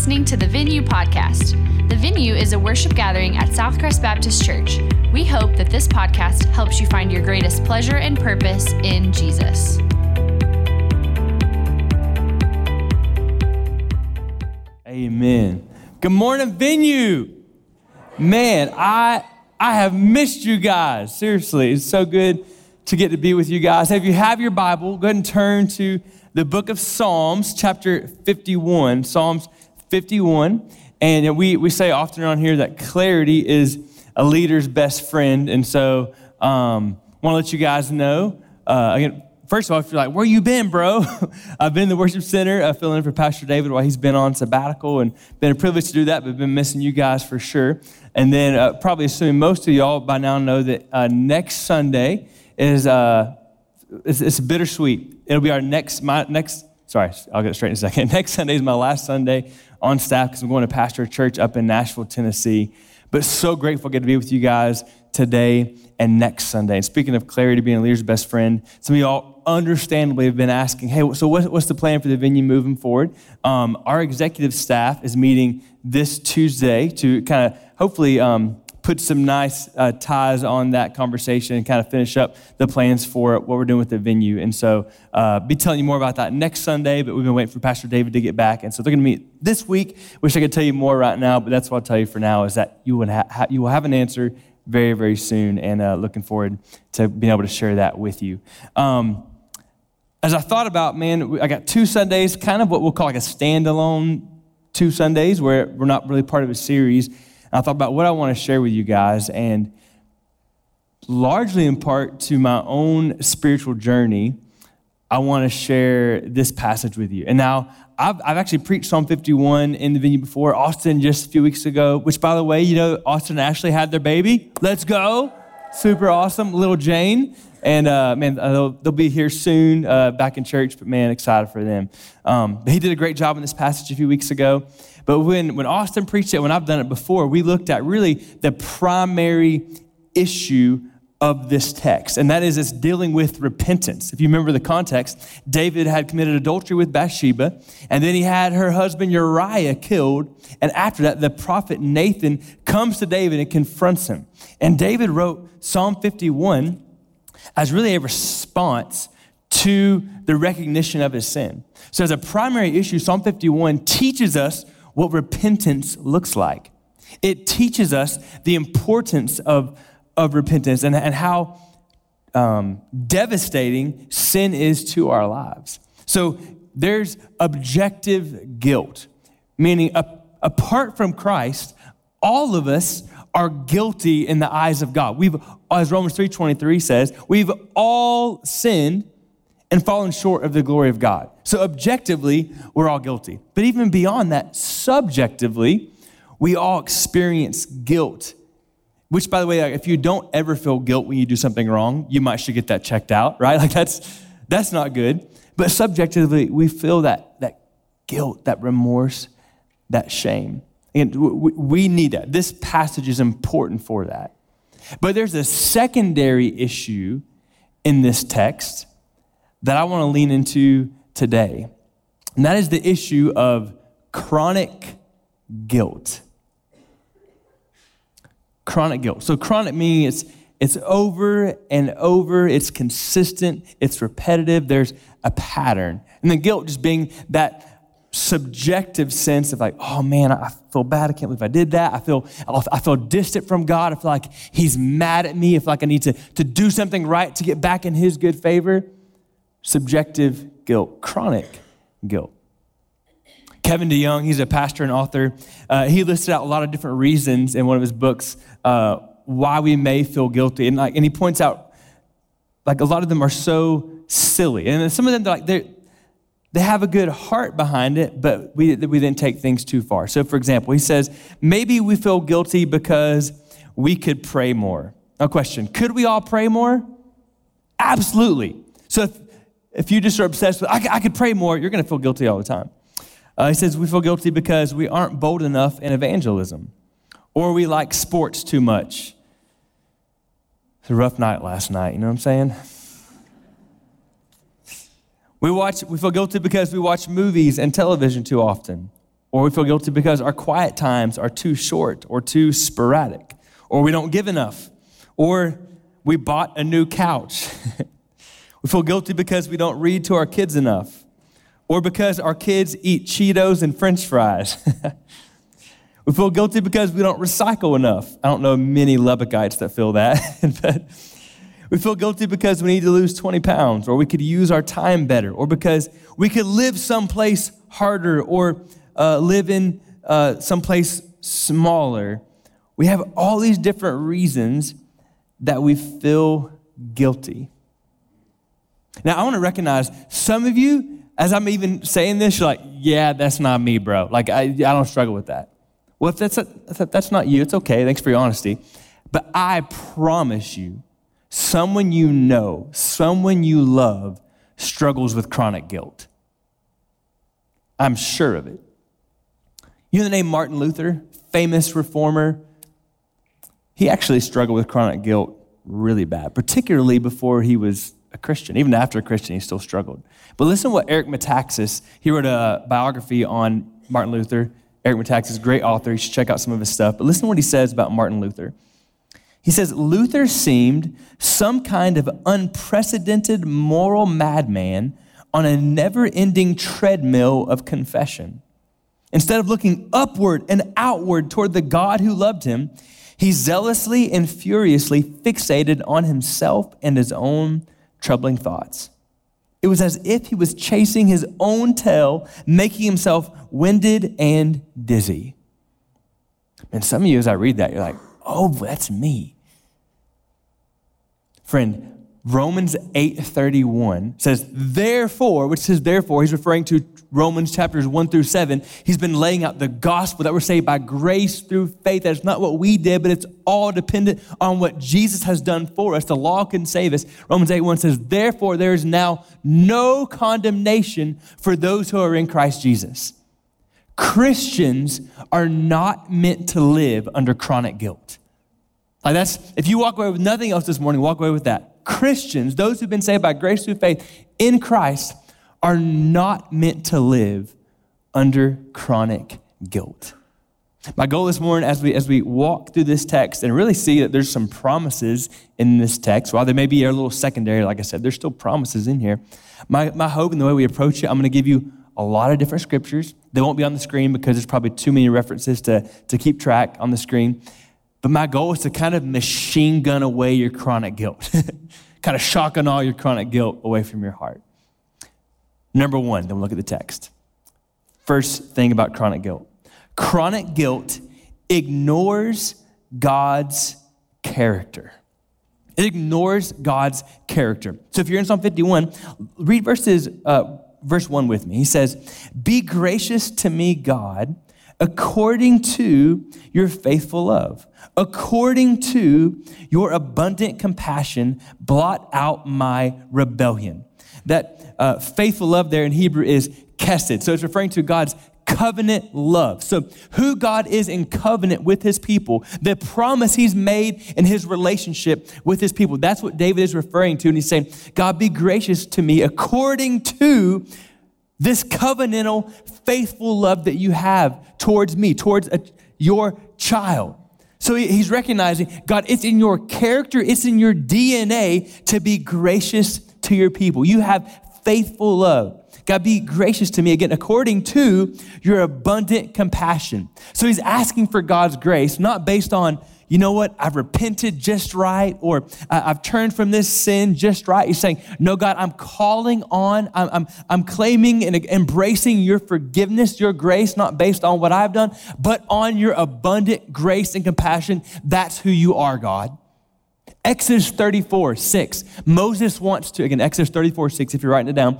listening to the Venue Podcast. The Venue is a worship gathering at Southcrest Baptist Church. We hope that this podcast helps you find your greatest pleasure and purpose in Jesus. Amen. Good morning, Venue. Man, I I have missed you guys. Seriously, it's so good to get to be with you guys. If you have your Bible, go ahead and turn to the book of Psalms, chapter 51. Psalms 51. And we, we say often around here that clarity is a leader's best friend. And so um, want to let you guys know. Uh, again, first of all, if you're like, where you been, bro? I've been in the worship center uh, filling in for Pastor David while he's been on sabbatical and been a privilege to do that, but been missing you guys for sure. And then uh, probably assuming most of y'all by now know that uh, next Sunday is uh, it's, it's bittersweet. It'll be our next my next. Sorry, I'll get straight in a second. Next Sunday is my last Sunday on staff because I'm going to pastor a church up in Nashville, Tennessee. But so grateful to get to be with you guys today and next Sunday. And speaking of clarity, being a leader's best friend, some of y'all understandably have been asking, hey, so what's the plan for the venue moving forward? Um, our executive staff is meeting this Tuesday to kind of hopefully um, put some nice uh, ties on that conversation and kind of finish up the plans for what we're doing with the venue. And so, uh, be telling you more about that next Sunday, but we've been waiting for Pastor David to get back. And so, they're going to meet this week. Wish I could tell you more right now, but that's what I'll tell you for now is that you, would ha- you will have an answer very, very soon. And uh, looking forward to being able to share that with you. Um, as I thought about, man, I got two Sundays, kind of what we'll call like a standalone two Sundays where we're not really part of a series. I thought about what I want to share with you guys, and largely in part to my own spiritual journey, I want to share this passage with you. And now, I've, I've actually preached Psalm 51 in the venue before. Austin just a few weeks ago, which, by the way, you know, Austin and Ashley had their baby. Let's go. Super awesome. Little Jane. And uh, man, they'll, they'll, be here soon uh, back in church, but man, excited for them. Um, he did a great job in this passage a few weeks ago. But when, when Austin preached it, when I've done it before, we looked at really the primary issue of this text, and that is it's dealing with repentance. If you remember the context, David had committed adultery with Bathsheba, and then he had her husband Uriah killed. And after that, the prophet Nathan comes to David and confronts him. And David wrote Psalm 51 as really a response to the recognition of his sin. So, as a primary issue, Psalm 51 teaches us what repentance looks like. It teaches us the importance of, of repentance and, and how um, devastating sin is to our lives. So there's objective guilt, meaning a, apart from Christ, all of us are guilty in the eyes of God. We've, as Romans 3:23 says, we've all sinned and fallen short of the glory of God. So, objectively, we're all guilty. But even beyond that, subjectively, we all experience guilt. Which, by the way, if you don't ever feel guilt when you do something wrong, you might should get that checked out, right? Like that's that's not good. But subjectively, we feel that that guilt, that remorse, that shame. And we need that. This passage is important for that. But there's a secondary issue in this text that I want to lean into today. And that is the issue of chronic guilt. Chronic guilt. So, chronic meaning it's, it's over and over, it's consistent, it's repetitive, there's a pattern. And the guilt just being that subjective sense of like, oh man, I feel bad. I can't believe I did that. I feel, I feel distant from God. I feel like He's mad at me. I feel like I need to, to do something right to get back in His good favor subjective guilt, chronic guilt. Kevin DeYoung, he's a pastor and author. Uh, he listed out a lot of different reasons in one of his books uh, why we may feel guilty, and like, and he points out like a lot of them are so silly, and some of them like they they have a good heart behind it, but we we then take things too far. So, for example, he says maybe we feel guilty because we could pray more. A question: Could we all pray more? Absolutely. So if, if you just are obsessed with, I, I could pray more, you're going to feel guilty all the time. Uh, he says we feel guilty because we aren't bold enough in evangelism, or we like sports too much. It's a rough night last night, you know what I'm saying? We watch, we feel guilty because we watch movies and television too often. Or we feel guilty because our quiet times are too short or too sporadic, or we don't give enough, or we bought a new couch. we feel guilty because we don't read to our kids enough, or because our kids eat Cheetos and french fries. we feel guilty because we don't recycle enough. I don't know many Lubbockites that feel that, but we feel guilty because we need to lose 20 pounds, or we could use our time better, or because we could live someplace harder, or uh, live in uh, someplace smaller. We have all these different reasons that we feel guilty. Now, I want to recognize some of you, as I'm even saying this, you're like, yeah, that's not me, bro. Like, I, I don't struggle with that. Well, if that's, a, if that's not you, it's okay. Thanks for your honesty. But I promise you, someone you know, someone you love, struggles with chronic guilt. I'm sure of it. You know the name Martin Luther, famous reformer? He actually struggled with chronic guilt really bad, particularly before he was a Christian. Even after a Christian, he still struggled. But listen what Eric Metaxas, he wrote a biography on Martin Luther. Eric Metaxas, great author. You should check out some of his stuff. But listen to what he says about Martin Luther. He says, Luther seemed some kind of unprecedented moral madman on a never ending treadmill of confession. Instead of looking upward and outward toward the God who loved him, he zealously and furiously fixated on himself and his own troubling thoughts. It was as if he was chasing his own tail, making himself winded and dizzy. And some of you, as I read that, you're like, oh, that's me. Friend, Romans 8:31 says, therefore, which says therefore, he's referring to Romans chapters 1 through 7. He's been laying out the gospel that we're saved by grace through faith. That's not what we did, but it's all dependent on what Jesus has done for us. The law can save us. Romans 8 1 says, Therefore, there is now no condemnation for those who are in Christ Jesus. Christians are not meant to live under chronic guilt. Like that's, if you walk away with nothing else this morning, walk away with that. Christians, those who've been saved by grace through faith in Christ, are not meant to live under chronic guilt. My goal this morning, as we, as we walk through this text and really see that there's some promises in this text, while they may be a little secondary, like I said, there's still promises in here. My, my hope in the way we approach it, I'm going to give you a lot of different scriptures. They won't be on the screen because there's probably too many references to, to keep track on the screen. But my goal is to kind of machine gun away your chronic guilt, kind of shotgun all your chronic guilt away from your heart. Number one, then we'll look at the text. First thing about chronic guilt chronic guilt ignores God's character. It ignores God's character. So if you're in Psalm 51, read verses, uh, verse 1 with me. He says, Be gracious to me, God according to your faithful love, according to your abundant compassion, blot out my rebellion. That uh, faithful love there in Hebrew is kesed. So it's referring to God's covenant love. So, who God is in covenant with his people, the promise he's made in his relationship with his people. That's what David is referring to. And he's saying, God, be gracious to me according to this covenantal, faithful love that you have towards me, towards a, your child. So he's recognizing, God, it's in your character, it's in your DNA to be gracious to your people. You have faithful love. God, be gracious to me again, according to your abundant compassion. So he's asking for God's grace, not based on you know what, I've repented just right, or uh, I've turned from this sin just right. He's saying, No, God, I'm calling on, I'm, I'm, I'm claiming and embracing your forgiveness, your grace, not based on what I've done, but on your abundant grace and compassion. That's who you are, God. Exodus 34, 6. Moses wants to, again, Exodus 34, 6, if you're writing it down.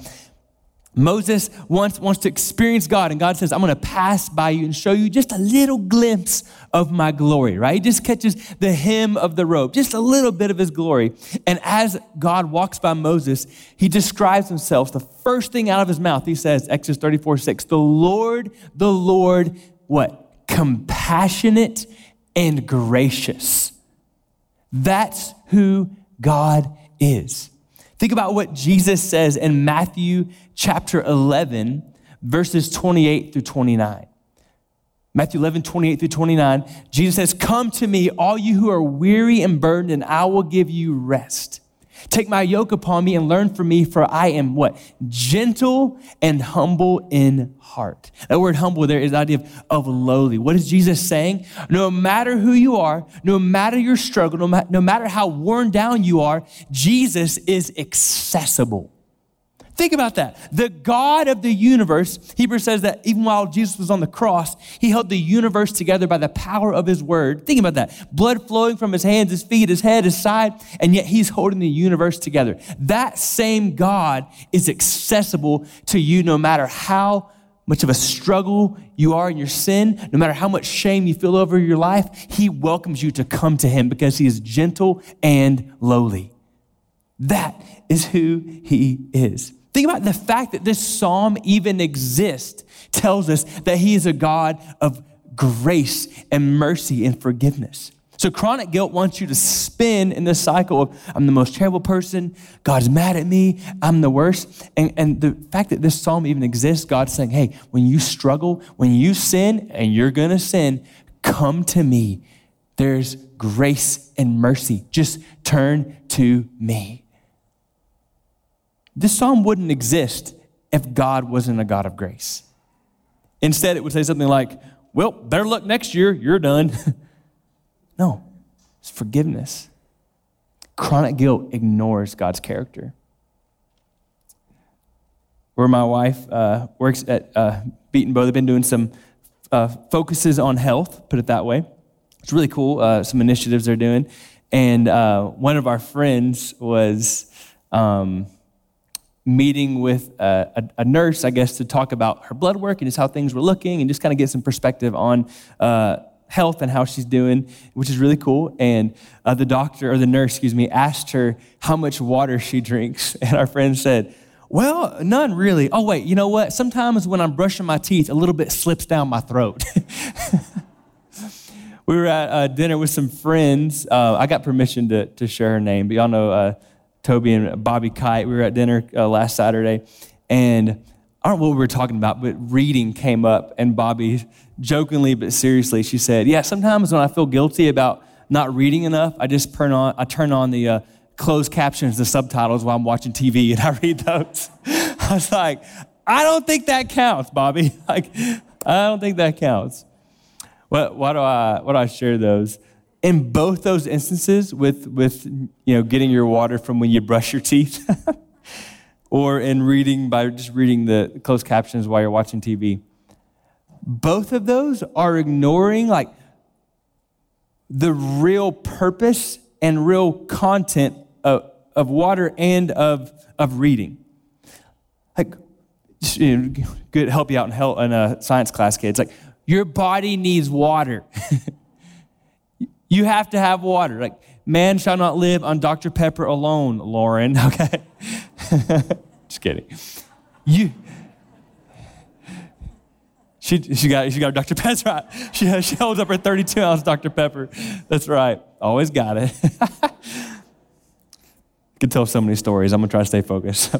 Moses wants, wants to experience God, and God says, I'm going to pass by you and show you just a little glimpse of my glory, right? He just catches the hem of the robe, just a little bit of his glory. And as God walks by Moses, he describes himself. The first thing out of his mouth, he says, Exodus 34 6, the Lord, the Lord, what? Compassionate and gracious. That's who God is. Think about what Jesus says in Matthew chapter 11, verses 28 through 29. Matthew 11, 28 through 29, Jesus says, Come to me, all you who are weary and burdened, and I will give you rest. Take my yoke upon me and learn from me, for I am what? Gentle and humble in heart. That word humble there is the idea of, of lowly. What is Jesus saying? No matter who you are, no matter your struggle, no, ma- no matter how worn down you are, Jesus is accessible. Think about that. The God of the universe, Hebrews says that even while Jesus was on the cross, he held the universe together by the power of his word. Think about that. Blood flowing from his hands, his feet, his head, his side, and yet he's holding the universe together. That same God is accessible to you no matter how much of a struggle you are in your sin, no matter how much shame you feel over your life, he welcomes you to come to him because he is gentle and lowly. That is who he is. Think about the fact that this psalm even exists tells us that he is a God of grace and mercy and forgiveness. So chronic guilt wants you to spin in this cycle of I'm the most terrible person, God's mad at me, I'm the worst. And, and the fact that this psalm even exists, God's saying, hey, when you struggle, when you sin, and you're gonna sin, come to me. There's grace and mercy. Just turn to me. This psalm wouldn't exist if God wasn't a God of grace. Instead, it would say something like, Well, better luck next year, you're done. no, it's forgiveness. Chronic guilt ignores God's character. Where my wife uh, works at uh, Beaton Bow, they've been doing some uh, focuses on health, put it that way. It's really cool, uh, some initiatives they're doing. And uh, one of our friends was. Um, meeting with a, a, nurse, I guess, to talk about her blood work and just how things were looking and just kind of get some perspective on uh, health and how she's doing, which is really cool. And uh, the doctor, or the nurse, excuse me, asked her how much water she drinks. And our friend said, well, none really. Oh, wait, you know what? Sometimes when I'm brushing my teeth, a little bit slips down my throat. we were at uh, dinner with some friends. Uh, I got permission to, to share her name, but y'all know uh, Toby and Bobby Kite. We were at dinner uh, last Saturday, and I don't know what we were talking about, but reading came up, and Bobby, jokingly but seriously, she said, "Yeah, sometimes when I feel guilty about not reading enough, I just turn on I turn on the uh, closed captions, the subtitles while I'm watching TV, and I read those." I was like, "I don't think that counts, Bobby. like, I don't think that counts." What, why do I why do I share those? In both those instances with, with you know, getting your water from when you brush your teeth or in reading by just reading the closed captions while you're watching TV, both of those are ignoring like the real purpose and real content of, of water and of, of reading. Like, you know, good help you out in, hell, in a science class, kids. Like, your body needs water. You have to have water. Like, man shall not live on Dr. Pepper alone, Lauren, okay? Just kidding. You. She, she, got, she got Dr. Pepper. That's right. She, she holds up her 32 ounce Dr. Pepper. That's right. Always got it. Could tell so many stories. I'm going to try to stay focused.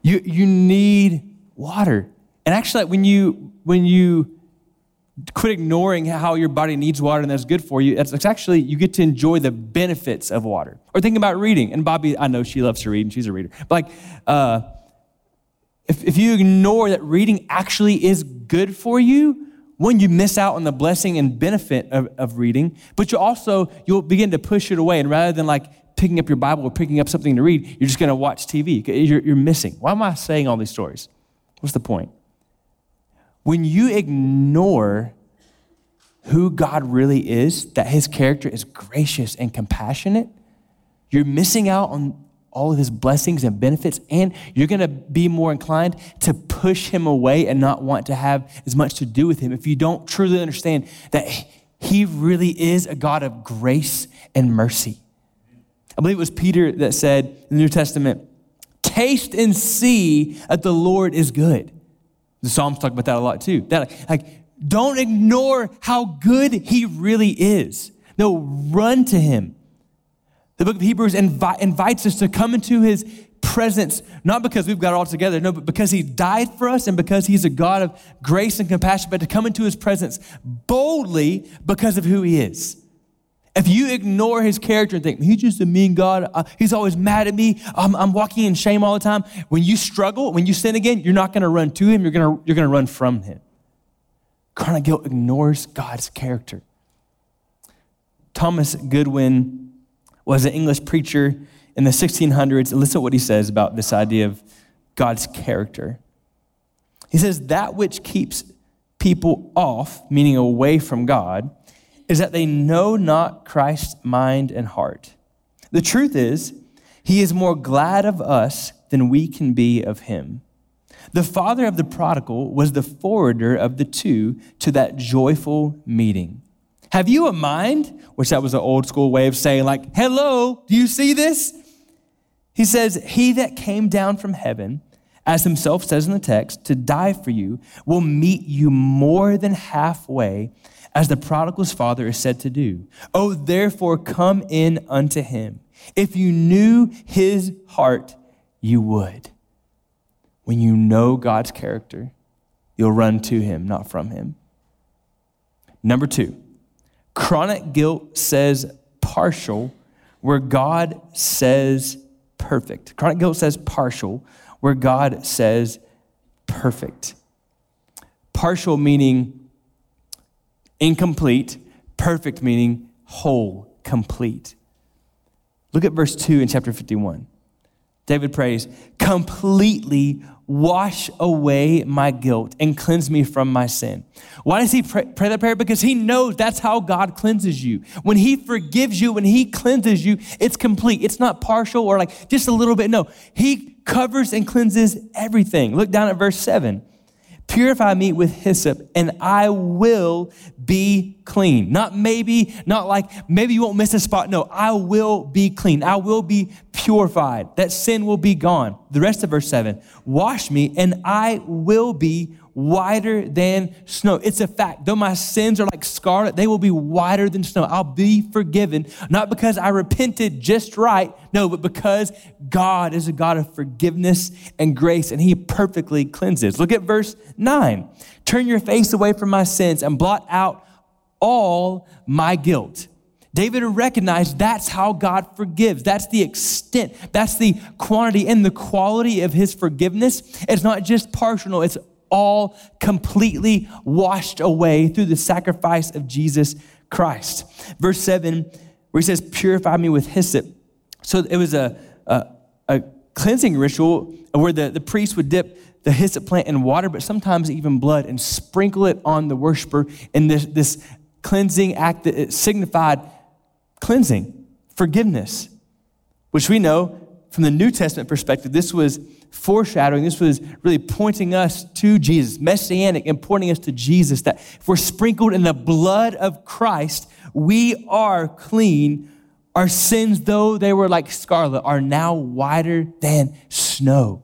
you, you need water. And actually, when you, when you quit ignoring how your body needs water and that's good for you. It's, actually, you get to enjoy the benefits of water. Or think about reading. And Bobby, I know she loves to read and she's a reader. But like, uh, if, if you ignore that reading actually is good for you, one, you miss out on the blessing and benefit of, of reading, but you also, you'll begin to push it away. And rather than like picking up your Bible or picking up something to read, you're just going to watch TV. You're, you're missing. Why am I saying all these stories? What's the point? When you ignore who God really is, that his character is gracious and compassionate, you're missing out on all of his blessings and benefits, and you're gonna be more inclined to push him away and not want to have as much to do with him if you don't truly understand that he really is a God of grace and mercy. I believe it was Peter that said in the New Testament, taste and see that the Lord is good. The Psalms talk about that a lot too. That like, don't ignore how good he really is. No, run to him. The book of Hebrews invi- invites us to come into his presence, not because we've got it all together, no, but because he died for us and because he's a God of grace and compassion, but to come into his presence boldly because of who he is. If you ignore his character and think, he's just a mean God, uh, he's always mad at me, I'm, I'm, walking in shame all the time, when you struggle, when you sin again, you're not gonna run to him, you're gonna, you're gonna run from him. Chronic guilt ignores God's character. Thomas Goodwin was an English preacher in the 1600s. And listen to what he says about this idea of God's character. He says, That which keeps people off, meaning away from God, is that they know not Christ's mind and heart. The truth is, he is more glad of us than we can be of him. The father of the prodigal was the forwarder of the two to that joyful meeting. Have you a mind? Which that was an old school way of saying, like, hello, do you see this? He says, He that came down from heaven, as himself says in the text, to die for you, will meet you more than halfway as the prodigal's father is said to do. Oh, therefore, come in unto him. If you knew his heart, you would. When you know God's character, you'll run to him, not from him. Number two, chronic guilt says partial, where God says perfect. Chronic guilt says partial, where God says perfect. Partial meaning incomplete, perfect meaning whole, complete. Look at verse 2 in chapter 51. David prays, completely wash away my guilt and cleanse me from my sin. Why does he pray, pray, that prayer? Because he knows that's how God cleanses you. When he forgives you, when he cleanses you, it's complete. It's not partial or like just a little bit. No, he covers and cleanses everything. Look down at verse 7. Purify me with hyssop, and I will be clean. Not maybe, not like maybe you won't miss a spot. No, I will be clean. I will be purified. That sin will be gone. The rest of verse 7 Wash me, and I will be whiter than snow. It's a fact. Though my sins are like scarlet, they will be whiter than snow. I'll be forgiven, not because I repented just right, no, but because God is a God of forgiveness and grace, and He perfectly cleanses. Look at verse 9. Turn your face away from my sins and blot out all my guilt. David recognized that's how God forgives. That's the extent, that's the quantity and the quality of his forgiveness. It's not just partial, it's all completely washed away through the sacrifice of Jesus Christ. Verse 7, where he says, Purify me with hyssop. So it was a, a, a cleansing ritual where the, the priest would dip the hyssop plant in water, but sometimes even blood, and sprinkle it on the worshiper in this, this cleansing act that it signified cleansing, forgiveness, which we know from the New Testament perspective, this was foreshadowing, this was really pointing us to Jesus, messianic, and pointing us to Jesus, that if we're sprinkled in the blood of Christ, we are clean. Our sins, though they were like scarlet, are now whiter than snow.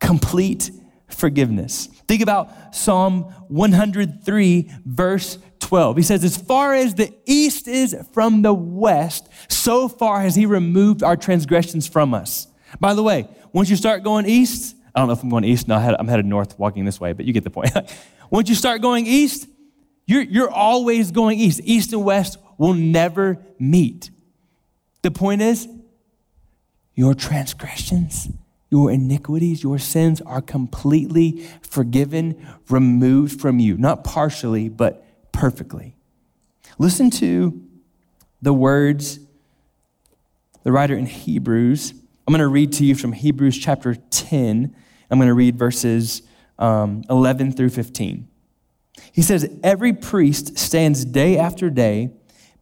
Complete forgiveness. Think about Psalm 103, verse 12. He says, As far as the east is from the west, so far has he removed our transgressions from us. By the way, once you start going east, I don't know if I'm going east. No, I'm headed north walking this way, but you get the point. once you start going east, you're, you're always going east. East and west will never meet. The point is, your transgressions, your iniquities, your sins are completely forgiven, removed from you. Not partially, but perfectly. Listen to the words the writer in Hebrews I'm going to read to you from Hebrews chapter 10. I'm going to read verses um, 11 through 15. He says, Every priest stands day after day,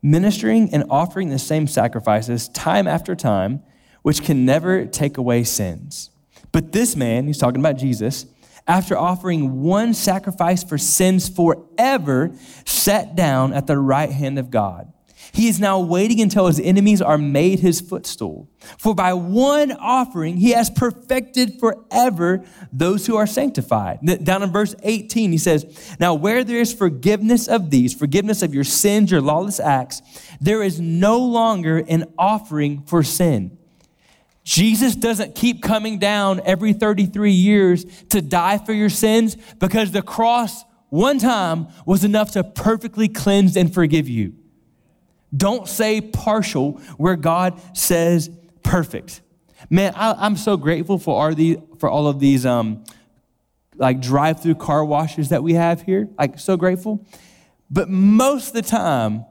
ministering and offering the same sacrifices time after time, which can never take away sins. But this man, he's talking about Jesus, after offering one sacrifice for sins forever, sat down at the right hand of God he is now waiting until his enemies are made his footstool. For by one offering, he has perfected forever those who are sanctified. Down in verse 18, he says, Now where there is forgiveness of these, forgiveness of your sins, your lawless acts, there is no longer an offering for sin. Jesus doesn't keep coming down every 33 years to die for your sins because the cross one time was enough to perfectly cleanse and forgive you. Don't say partial where God says perfect. Man, I, am so grateful for all, for all of these um, like drive-through car washes that we have here. Like so grateful. But most of the time,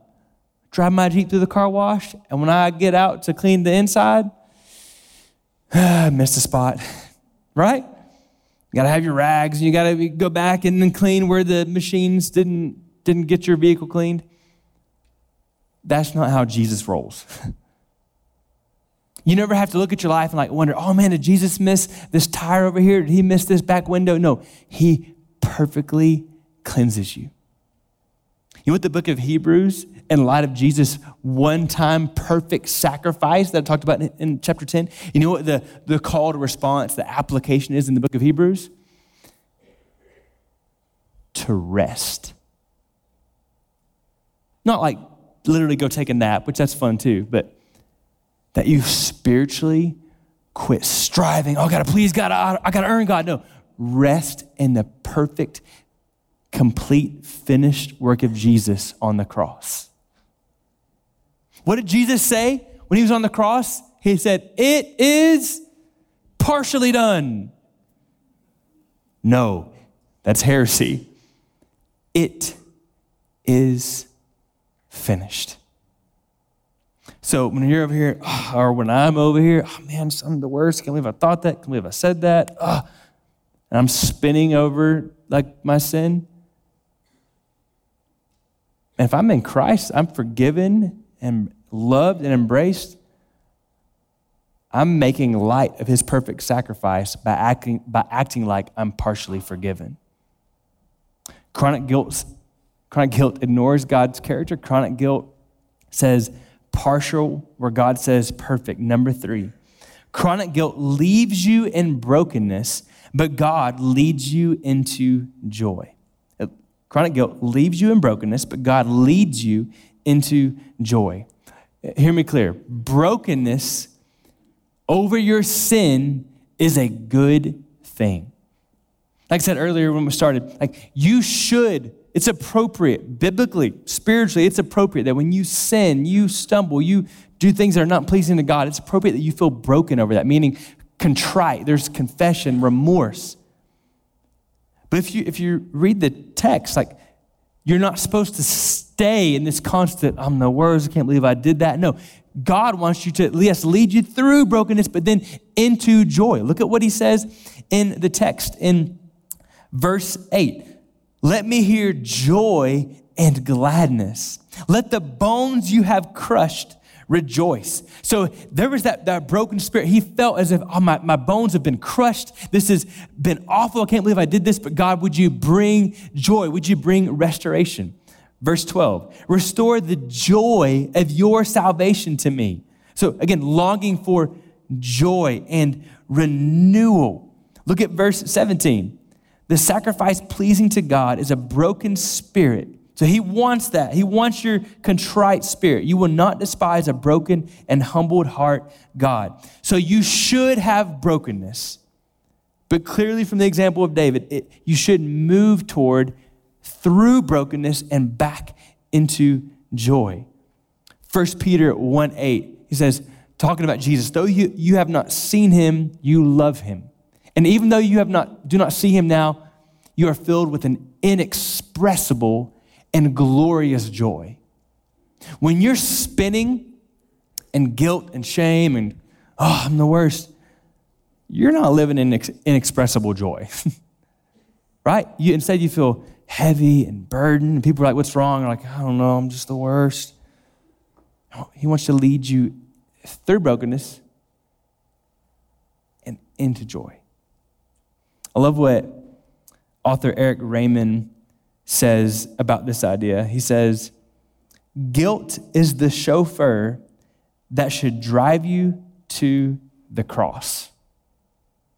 drive my Jeep through the car wash, and when I get out to clean the inside, I missed a spot, right? You gotta have your rags, and you gotta go back and then clean where the machines didn't, didn't get your vehicle cleaned. That's not how Jesus rolls. You never have to look at your life and like wonder, oh man, did Jesus miss this tire over here? Did he miss this back window? No, he perfectly cleanses you. You know what the book of Hebrews, in light of Jesus' one time perfect sacrifice that I talked about in, in, chapter 10, you know what the, the call to response, the application is in the book of Hebrews? To rest. Not like literally go take a nap, which that's fun too, but that you spiritually quit striving. Oh, I gotta please God. I, gotta earn God. No, rest in the perfect, complete, finished work of Jesus on the cross. What did Jesus say when he was on the cross? He said, It is partially done. No, that's heresy. It is finished. So when you're over here, ah, or when I'm over here, oh man, I'm the worst. Can't believe I thought that. Can't believe I said that. Oh, and I'm spinning over like my sin. And if I'm in Christ, I'm forgiven and loved and embraced. I'm making light of his perfect sacrifice by acting, by acting like I'm partially forgiven. Chronic guilt, chronic guilt ignores God's character. Chronic guilt says, partial where God says perfect. Number three, chronic guilt leaves you in brokenness, but God leads you into joy. Chronic guilt leaves you in brokenness, but God leads you into joy. Hear me clear. Brokenness over your sin is a good thing. Like I said earlier when we started, like you should it's appropriate, biblically, spiritually, it's appropriate that when you sin, you stumble, you do things that are not pleasing to God, it's appropriate that you feel broken over that, meaning contrite. There's confession, remorse. But if you if you read the text, like you're not supposed to stay in this constant, I'm the worst, I can't believe I did that. No, God wants you to, yes, lead you through brokenness, but then into joy. Look at what he says in the text in verse 8. Let me hear joy and gladness. Let the bones you have crushed rejoice. So there was that, that broken spirit. He felt as if, oh, my, my bones have been crushed. This has been awful. I can't believe I did this. But God, would you bring joy? Would you bring restoration? Verse 12, restore the joy of your salvation to me. So again, longing for joy and renewal. Look at verse 17. The sacrifice pleasing to God is a broken spirit. So he wants that. He wants your contrite spirit. You will not despise a broken and humbled heart, God. So you should have brokenness. But clearly, from the example of David, it, you should move toward through brokenness and back into joy. 1 Peter 1 8, he says, talking about Jesus, though you, you have not seen him, you love him. And even though you have not, do not see him now, you are filled with an inexpressible and glorious joy. When you're spinning in guilt and shame and, oh, I'm the worst, you're not living in inexpressible joy. right? You, instead, you feel heavy and burdened. And people are like, what's wrong? You're like, I don't know, I'm just the worst. He wants to lead you through brokenness and into joy. I love what author Erik Raymond says about this idea. He says, Guilt is the chauffeur that should drive you to the cross.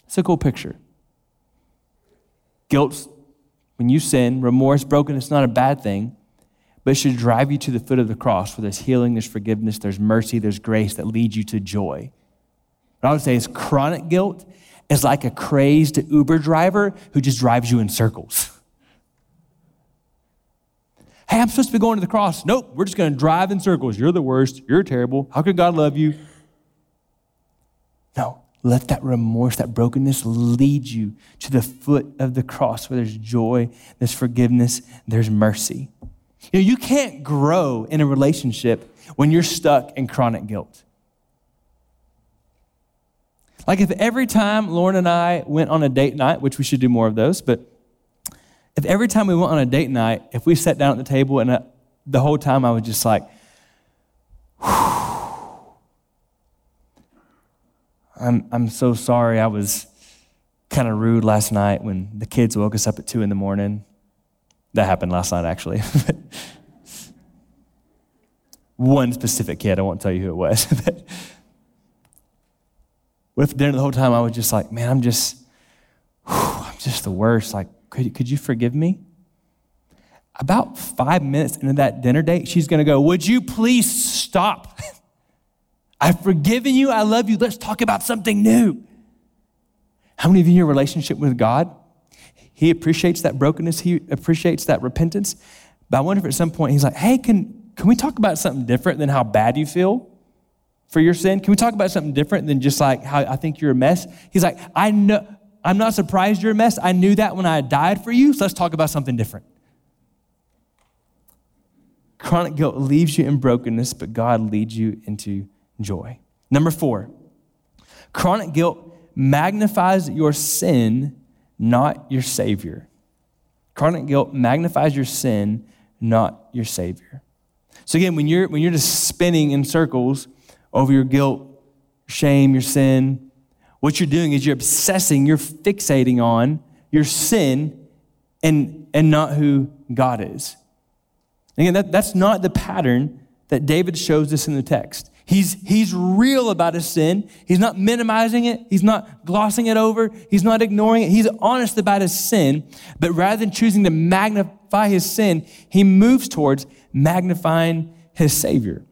It's a cool picture. Guilt, when you sin, remorse, brokenness, not a bad thing, but it should drive you to the foot of the cross where there's healing, there's forgiveness, there's mercy, there's grace that leads you to joy. What I would say is chronic guilt is like a crazed Uber driver who just drives you in circles. Hey, I'm supposed to be going to the cross. Nope, we're just going to drive in circles. You're the worst. You're terrible. How could God love you? No, let that remorse, that brokenness lead you to the foot of the cross where there's joy, there's forgiveness, there's mercy. You know, you can't grow in a relationship when you're stuck in chronic guilt. Like if every time Lauren and I went on a date night, which we should do more of those, but if every time we went on a date night, if we sat down at the table and uh, the whole time I was just like, I'm, I'm so sorry I was kind of rude last night when the kids woke us up at two in the morning. That happened last night, actually. One specific kid, I won't tell you who it was. With dinner the whole time, I was just like, man, I'm just, whew, I'm just the worst. Like, could, could you forgive me? About five minutes into that dinner date, she's gonna go, Would you please stop? I've forgiven you. I love you. Let's talk about something new. How many of you in your relationship with God, He appreciates that brokenness, He appreciates that repentance. But I wonder if at some point He's like, Hey, can, can we talk about something different than how bad you feel for your sin? Can we talk about something different than just like how I think you're a mess? He's like, I know, I'm not surprised you're a mess. I knew that when I died for you, so let's talk about something different. Chronic guilt leaves you in brokenness, but God leads you into joy. Number four, chronic guilt magnifies your sin, not your Savior. Chronic guilt magnifies your sin, not your Savior. So again, when you're when you're just spinning in circles over your guilt, shame, your sin, what you're doing is you're obsessing, you're fixating on your sin and, and not who God is. Again, that, that's not the pattern that David shows us in the text. He's, he's real about his sin. He's not minimizing it. He's not glossing it over. He's not ignoring it. He's honest about his sin. But rather than choosing to magnify his sin, he moves towards magnifying his Savior.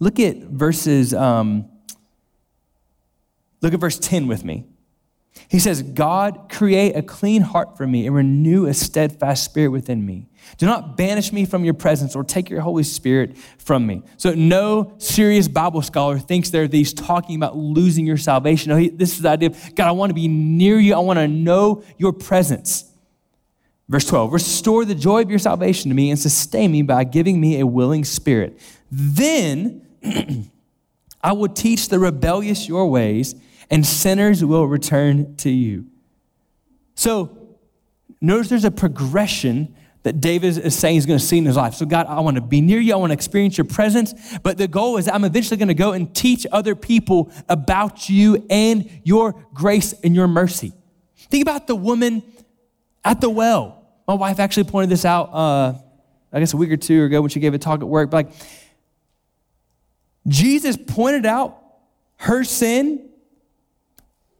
Look at verses um, Look at verse 10 with me. He says, God, create a clean heart for me and renew a steadfast spirit within me. Do not banish me from your presence or take your Holy Spirit from me. So, no serious Bible scholar thinks there are these talking about losing your salvation. No, he, this is the idea of, God, I want to be near you. I want to know your presence. Verse 12, restore the joy of your salvation to me and sustain me by giving me a willing spirit. Then I will teach the rebellious your ways and sinners will return to you. So notice there's a progression that David is saying he's going to see in his life. So, God, I want to be near you. I want to experience your presence. But the goal is I'm eventually going to go and teach other people about you and your grace and your mercy. Think about the woman at the well. My wife actually pointed this out, uh, I guess a week or two ago when she gave a talk at work. But like, Jesus pointed out her sin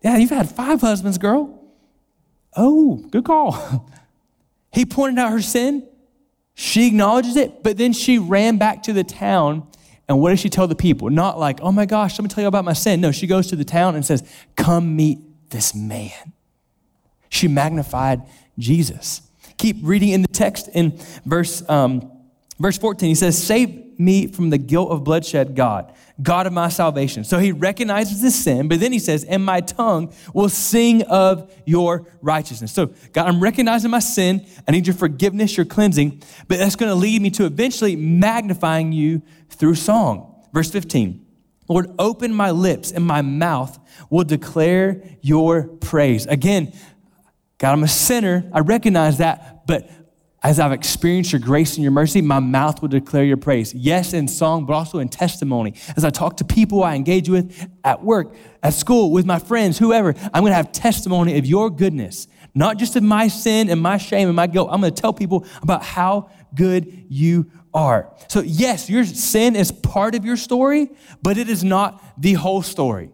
yeah, you've had five husbands, girl. Oh, good call. he pointed out her sin. She acknowledges it, but then she ran back to the town. And what does she tell the people? Not like, oh my gosh, let me tell you about my sin. No, she goes to the town and says, come meet this man. She magnified Jesus. Keep reading in the text in verse, um, verse 14. He says, Save me from the guilt of bloodshed, God. God of my salvation. So he recognizes his sin, but then he says, and my tongue will sing of your righteousness. So, God, I'm recognizing my sin. I need your forgiveness, your cleansing, but that's going to lead me to eventually magnifying you through song. Verse 15 Lord, open my lips, and my mouth will declare your praise. Again, God, I'm a sinner. I recognize that, but as I've experienced your grace and your mercy, my mouth will declare your praise. Yes, in song, but also in testimony. As I talk to people I engage with at work, at school, with my friends, whoever, I'm going to have testimony of your goodness, not just of my sin and my shame and my guilt. I'm going to tell people about how good you are. So, yes, your sin is part of your story, but it is not the whole story.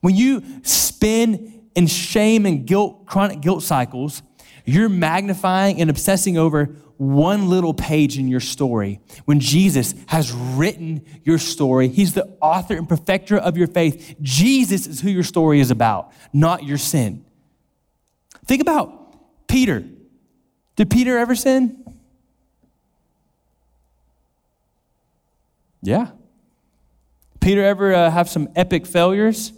When you spin in shame and guilt, chronic guilt cycles, you're magnifying and obsessing over one little page in your story. When Jesus has written your story, He's the author and perfecter of your faith. Jesus is who your story is about, not your sin. Think about Peter. Did Peter ever sin? Yeah. Peter ever uh, have some epic failures?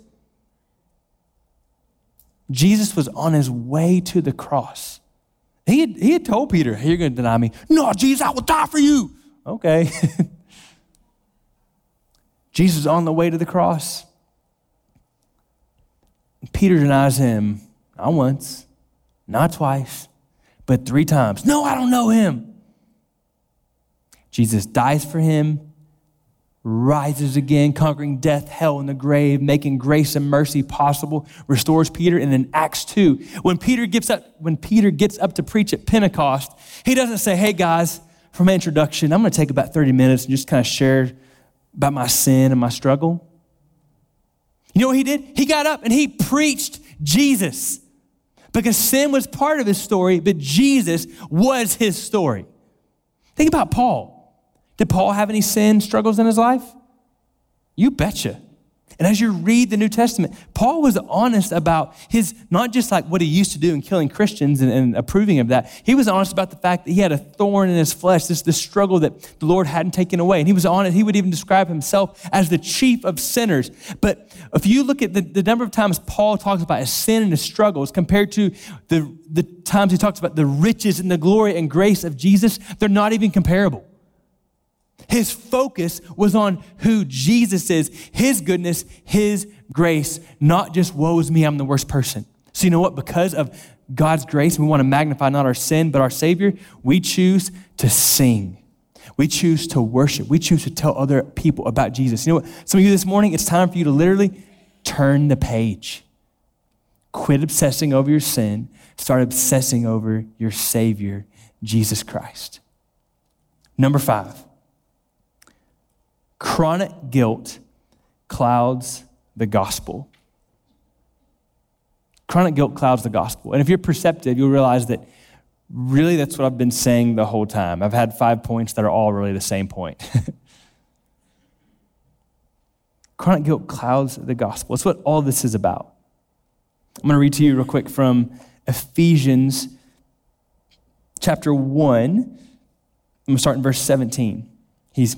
Jesus was on his way to the cross. He had, he had told Peter, hey, You're going to deny me. No, Jesus, I will die for you. Okay. Jesus on the way to the cross. Peter denies him not once, not twice, but three times. No, I don't know him. Jesus dies for him rises again, conquering death, hell, and the grave, making grace and mercy possible, restores Peter. And in Acts 2, when Peter gets up, when Peter gets up to preach at Pentecost, he doesn't say, Hey guys, for my introduction, I'm gonna take about 30 minutes and just kind of share about my sin and my struggle. You know what he did? He got up and he preached Jesus. Because sin was part of his story, but Jesus was his story. Think about Paul. Did Paul have any sin struggles in his life? You betcha. And as you read the New Testament, Paul was honest about his, not just like what he used to do in killing Christians and, and, approving of that. He was honest about the fact that he had a thorn in his flesh, this, this struggle that the Lord hadn't taken away. And he was honest, he would even describe himself as the chief of sinners. But if you look at the, the number of times Paul talks about his sin and his struggles compared to the, the times he talks about the riches and the glory and grace of Jesus, they're not even comparable. His focus was on who Jesus is, his goodness, his grace, not just woe is me, I'm the worst person. So, you know what? Because of God's grace, we want to magnify not our sin, but our Savior, we choose to sing. We choose to worship. We choose to tell other people about Jesus. You know what? Some of you this morning, it's time for you to literally turn the page. Quit obsessing over your sin. Start obsessing over your Savior, Jesus Christ. Number five, Chronic guilt clouds the gospel. Chronic guilt clouds the gospel. And if you're perceptive, you'll realize that really that's what I've been saying the whole time. I've had five points that are all really the same point. Chronic guilt clouds the gospel. That's what all this is about. I'm going to read to you real quick from Ephesians chapter 1. I'm going to start in verse 17. He's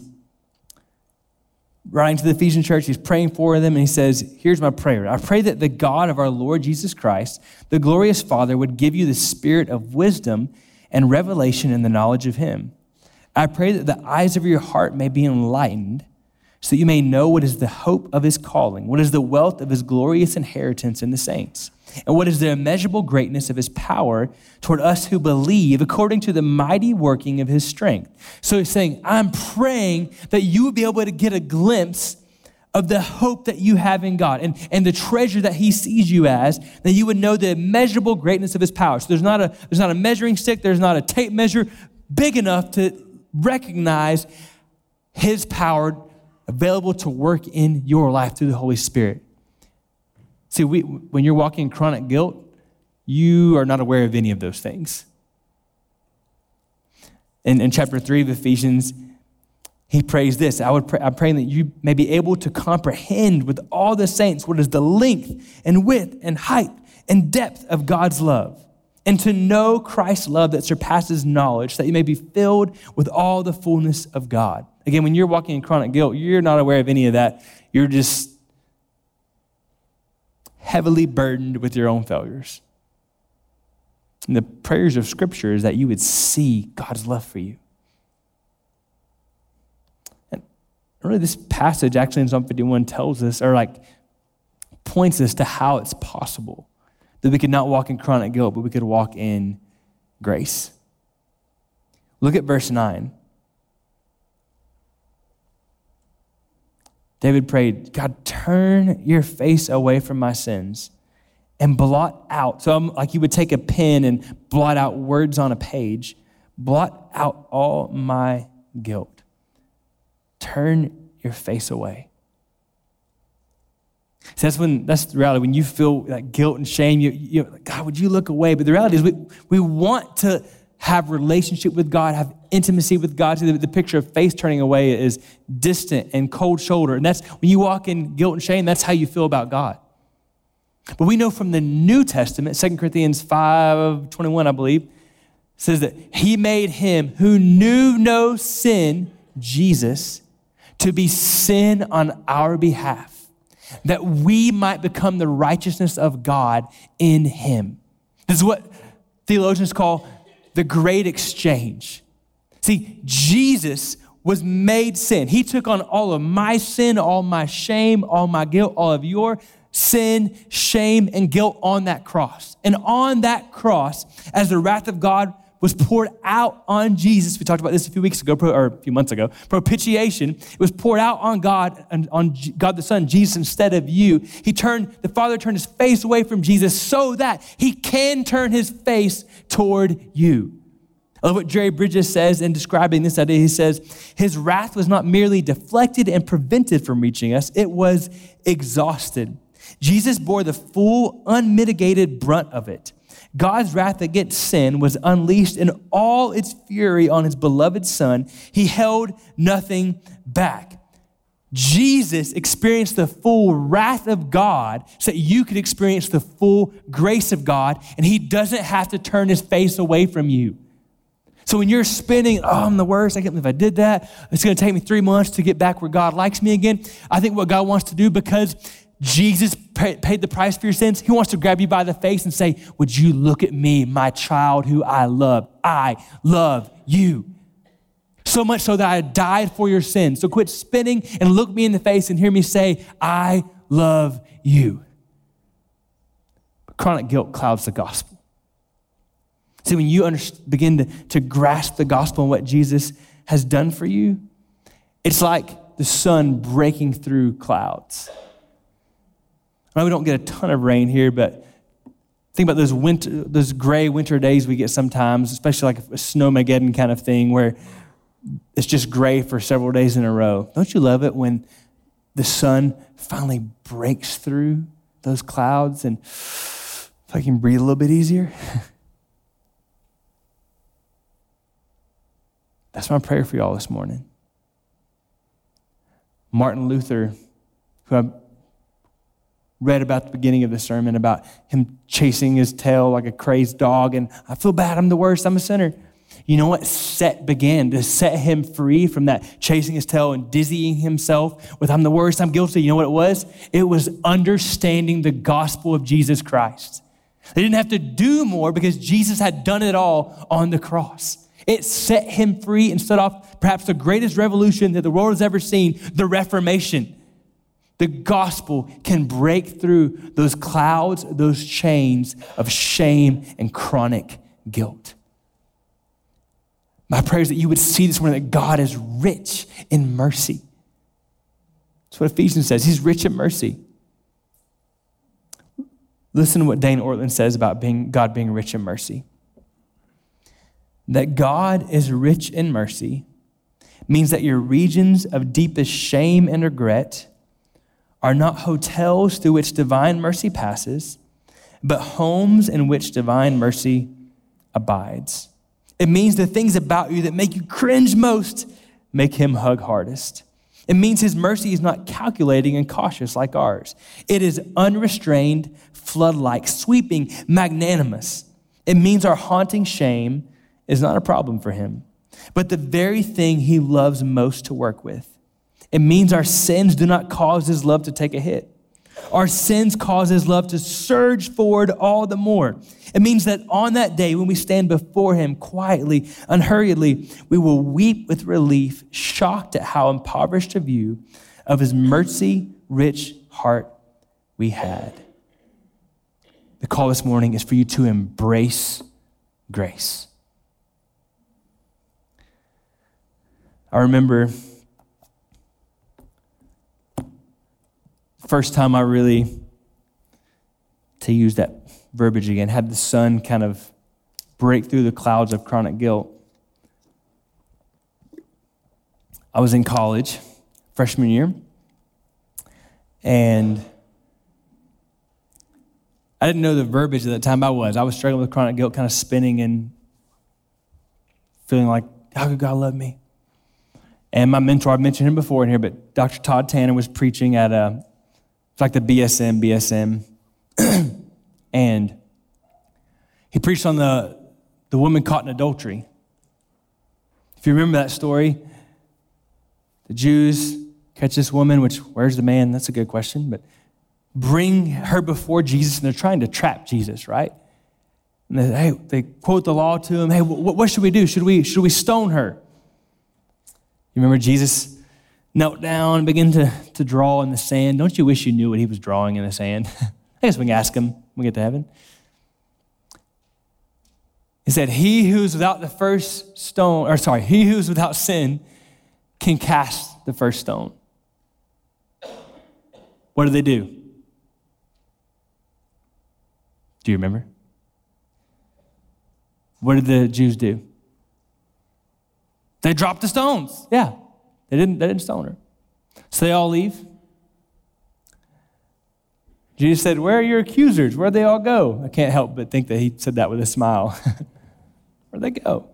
writing to the Ephesian church, he's praying for them, and he says, Here's my prayer. I pray that the God of our Lord Jesus Christ, the glorious Father, would give you the spirit of wisdom and revelation in the knowledge of him. I pray that the eyes of your heart may be enlightened, so that you may know what is the hope of his calling, what is the wealth of his glorious inheritance in the saints and what is the immeasurable greatness of his power toward us who believe according to the mighty working of his strength. So he's saying, I'm praying that you would be able to get a glimpse of the hope that you have in God and, and the treasure that he sees you as, that you would know the immeasurable greatness of his power. So there's not a, there's not a measuring stick, there's not a tape measure big enough to recognize his power available to work in your life through the Holy Spirit. See, we, when you're walking in chronic guilt, you are not aware of any of those things. In, in chapter 3 of Ephesians, he prays this I would pray, I'm praying that you may be able to comprehend with all the saints what is the length and width and height and depth of God's love, and to know Christ's love that surpasses knowledge, that you may be filled with all the fullness of God. Again, when you're walking in chronic guilt, you're not aware of any of that. You're just heavily burdened with your own failures. And the prayers of Scripture is that you would see God's love for you. And really, this passage actually in Psalm 51 tells us, or like points us to how it's possible that we could not walk in chronic guilt, but we could walk in grace. Look at verse 9. David prayed, God, turn your face away from my sins and blot out. So, I'm, like you would take a pen and blot out words on a page, blot out all my guilt. Turn your face away. So that's when that's the reality. When you feel that guilt and shame, you, you God, would you look away? But the reality is, we, we want to have relationship with God, have intimacy with God. So the, the picture of face turning away is distant and cold shoulder. And that's when you walk in guilt and shame, that's how you feel about God. But we know from the New Testament, 2 Corinthians 5 21, I believe, says that he made him who knew no sin, Jesus, to be sin on our behalf, that we might become the righteousness of God in him. This is what theologians call the great exchange. See, Jesus was made sin. He took on all of my sin, all my shame, all my guilt, all of your sin, shame, and guilt on that cross. And on that cross, as the wrath of God was poured out on Jesus. We talked about this a few weeks ago, or a few months ago. Propitiation. It was poured out on God and on God the Son, Jesus instead of you. He turned, the Father turned his face away from Jesus so that he can turn his face toward you. I love what Jerry Bridges says in describing this idea. He says, His wrath was not merely deflected and prevented from reaching us, it was exhausted. Jesus bore the full, unmitigated brunt of it. God's wrath against sin was unleashed in all its fury on his beloved son. He held nothing back. Jesus experienced the full wrath of God so that you could experience the full grace of God, and he doesn't have to turn his face away from you. So when you're spinning, oh, I'm the worst, I can't believe I did that. It's going to take me three months to get back where God likes me again. I think what God wants to do because Jesus paid the price for your sins. He wants to grab you by the face and say, Would you look at me, my child who I love? I love you. So much so that I died for your sins. So quit spinning and look me in the face and hear me say, I love you. Chronic guilt clouds the gospel. See, when you begin to, to grasp the gospel and what Jesus has done for you, it's like the sun breaking through clouds. I know we don't get a ton of rain here, but think about those winter, those gray winter days we get sometimes, especially like a snowmageddon kind of thing where it's just gray for several days in a row. Don't you love it when the sun finally breaks through those clouds and if I can breathe a little bit easier? That's my prayer for y'all this morning. Martin Luther, who I read about the beginning of the sermon about him chasing his tail like a crazed dog, and I feel bad, I'm the worst, I'm a sinner. You know what set began to set him free from that chasing his tail and dizzying himself with I'm the worst, I'm guilty. You know what it was? It was understanding the gospel of Jesus Christ. They didn't have to do more because Jesus had done it all on the cross. It set him free and set off perhaps the greatest revolution that the world has ever seen, the Reformation. The gospel can break through those clouds, those chains of shame and chronic guilt. My prayer is that you would see this morning that God is rich in mercy. That's what Ephesians says. He's rich in mercy. Listen to what Dane Ortlund says about being, God being rich in mercy. That God is rich in mercy means that your regions of deepest shame and regret are not hotels through which divine mercy passes, but homes in which divine mercy abides. It means the things about you that make you cringe most make him hug hardest. It means his mercy is not calculating and cautious like ours. It is unrestrained, flood like, sweeping, magnanimous. It means our haunting shame is not a problem for him, but the very thing he loves most to work with. It means our sins do not cause his love to take a hit. Our sins cause his love to surge forward all the more. It means that on that day, when we stand before him quietly, unhurriedly, we will weep with relief, shocked at how impoverished a view of his mercy rich heart we had. The call this morning is for you to embrace grace. I remember first time I really, to use that verbiage again, had the sun kind of break through the clouds of chronic guilt. I was in college, freshman year, and I didn't know the verbiage at that time I was. I was struggling with chronic guilt, kind of spinning and feeling like, how could God love me? And my mentor, I've mentioned him before in here, but Dr. Todd Tanner was preaching at a, it's like the BSM, BSM. and he preached on the, the woman caught in adultery. If you remember that story, the Jews catch this woman, which, where's the man? That's a good question, but bring her before Jesus, and they're trying to trap Jesus, right? And they, hey, they quote the law to him. Hey, what, what should we do? Should we, should we stone her? You remember Jesus knelt down and began to, to draw in the sand. Don't you wish you knew what he was drawing in the sand? I guess we can ask him when we get to heaven. He said, He who's without the first stone, or sorry, he who's without sin can cast the first stone. What do they do? Do you remember? What did the Jews do? They dropped the stones. Yeah, they didn't, they didn't stone her. So they all leave. Jesus said, Where are your accusers? Where'd they all go? I can't help but think that he said that with a smile. Where'd they go?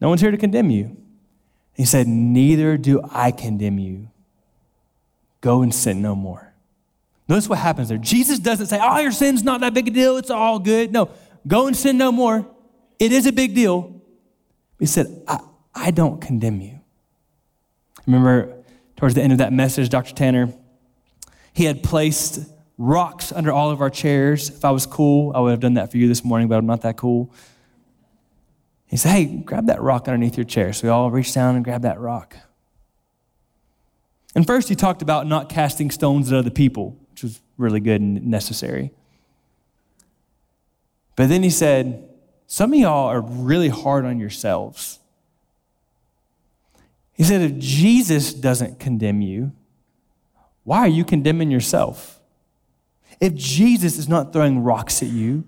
No one's here to condemn you. He said, Neither do I condemn you. Go and sin no more. Notice what happens there. Jesus doesn't say, Oh, your sin's not that big a deal. It's all good. No, go and sin no more. It is a big deal. He said, I, I don't condemn you. Remember, towards the end of that message, Dr. Tanner, he had placed rocks under all of our chairs. If I was cool, I would have done that for you this morning, but I'm not that cool. He said, Hey, grab that rock underneath your chair. So we all reached down and grabbed that rock. And first, he talked about not casting stones at other people, which was really good and necessary. But then he said, Some of y'all are really hard on yourselves. He said, If Jesus doesn't condemn you, why are you condemning yourself? If Jesus is not throwing rocks at you,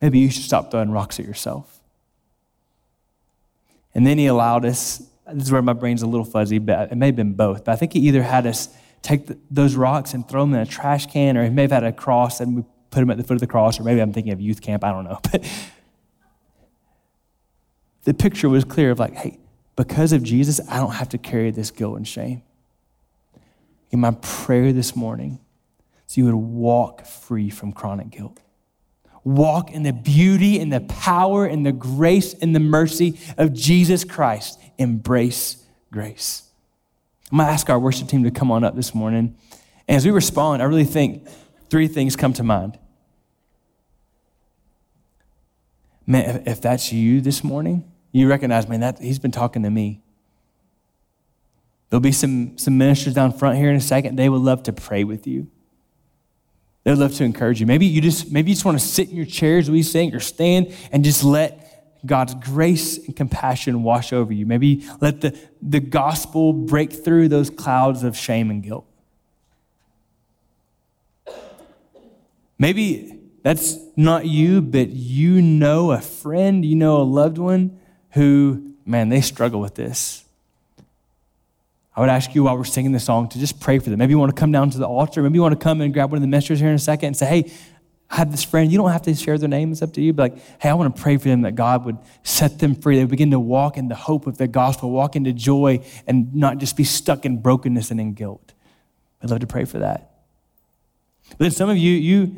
maybe you should stop throwing rocks at yourself. And then he allowed us, this is where my brain's a little fuzzy, but it may have been both, but I think he either had us take the, those rocks and throw them in a trash can, or he may have had a cross and we put them at the foot of the cross, or maybe I'm thinking of youth camp, I don't know. But the picture was clear of like, hey, because of Jesus, I don't have to carry this guilt and shame. In my prayer this morning, so you would walk free from chronic guilt. Walk in the beauty and the power and the grace and the mercy of Jesus Christ. Embrace grace. I'm gonna ask our worship team to come on up this morning. And as we respond, I really think three things come to mind. Man, if that's you this morning, you recognize, man, that he's been talking to me. There'll be some, some ministers down front here in a second. They would love to pray with you. They would love to encourage you. Maybe you just maybe you just want to sit in your chairs we sing or stand and just let God's grace and compassion wash over you. Maybe let the, the gospel break through those clouds of shame and guilt. Maybe that's not you, but you know a friend, you know a loved one who, man, they struggle with this. I would ask you while we're singing the song to just pray for them. Maybe you want to come down to the altar. Maybe you want to come and grab one of the ministers here in a second and say, hey, I have this friend. You don't have to share their name, it's up to you. But like, hey, I want to pray for them that God would set them free. They would begin to walk in the hope of the gospel, walk into joy, and not just be stuck in brokenness and in guilt. I'd love to pray for that. But then some of you, you,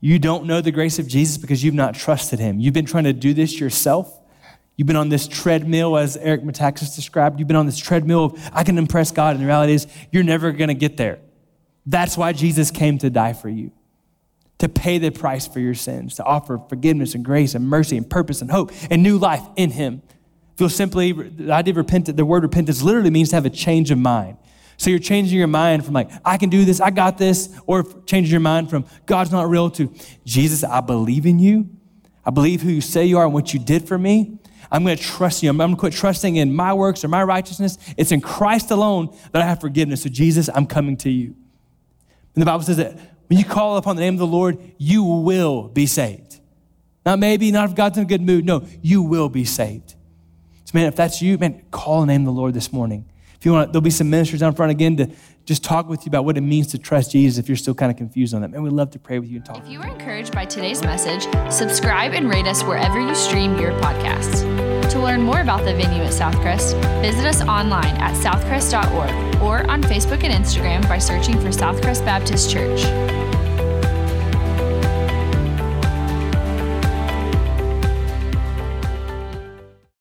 you don't know the grace of Jesus because you've not trusted him. You've been trying to do this yourself. You've been on this treadmill, as Eric Metaxas described. You've been on this treadmill of, I can impress God. And the reality is, you're never going to get there. That's why Jesus came to die for you, to pay the price for your sins, to offer forgiveness and grace and mercy and purpose and hope and new life in Him. Feel simply, the idea of repentance, the word repentance literally means to have a change of mind. So you're changing your mind from like, I can do this, I got this, or changing your mind from God's not real to Jesus, I believe in you. I believe who you say you are and what you did for me. I'm going to trust you. I'm going to quit trusting in my works or my righteousness. It's in Christ alone that I have forgiveness. So, Jesus, I'm coming to you. And the Bible says that when you call upon the name of the Lord, you will be saved. Not maybe, not if God's in a good mood. No, you will be saved. So, man, if that's you, man, call the name of the Lord this morning. If you want, there'll be some ministers down front again to just talk with you about what it means to trust Jesus if you're still kind of confused on that. Man, we'd love to pray with you and talk. If you were encouraged by today's message, subscribe and rate us wherever you stream your podcasts. To learn more about the venue at Southcrest, visit us online at southcrest.org or on Facebook and Instagram by searching for Southcrest Baptist Church.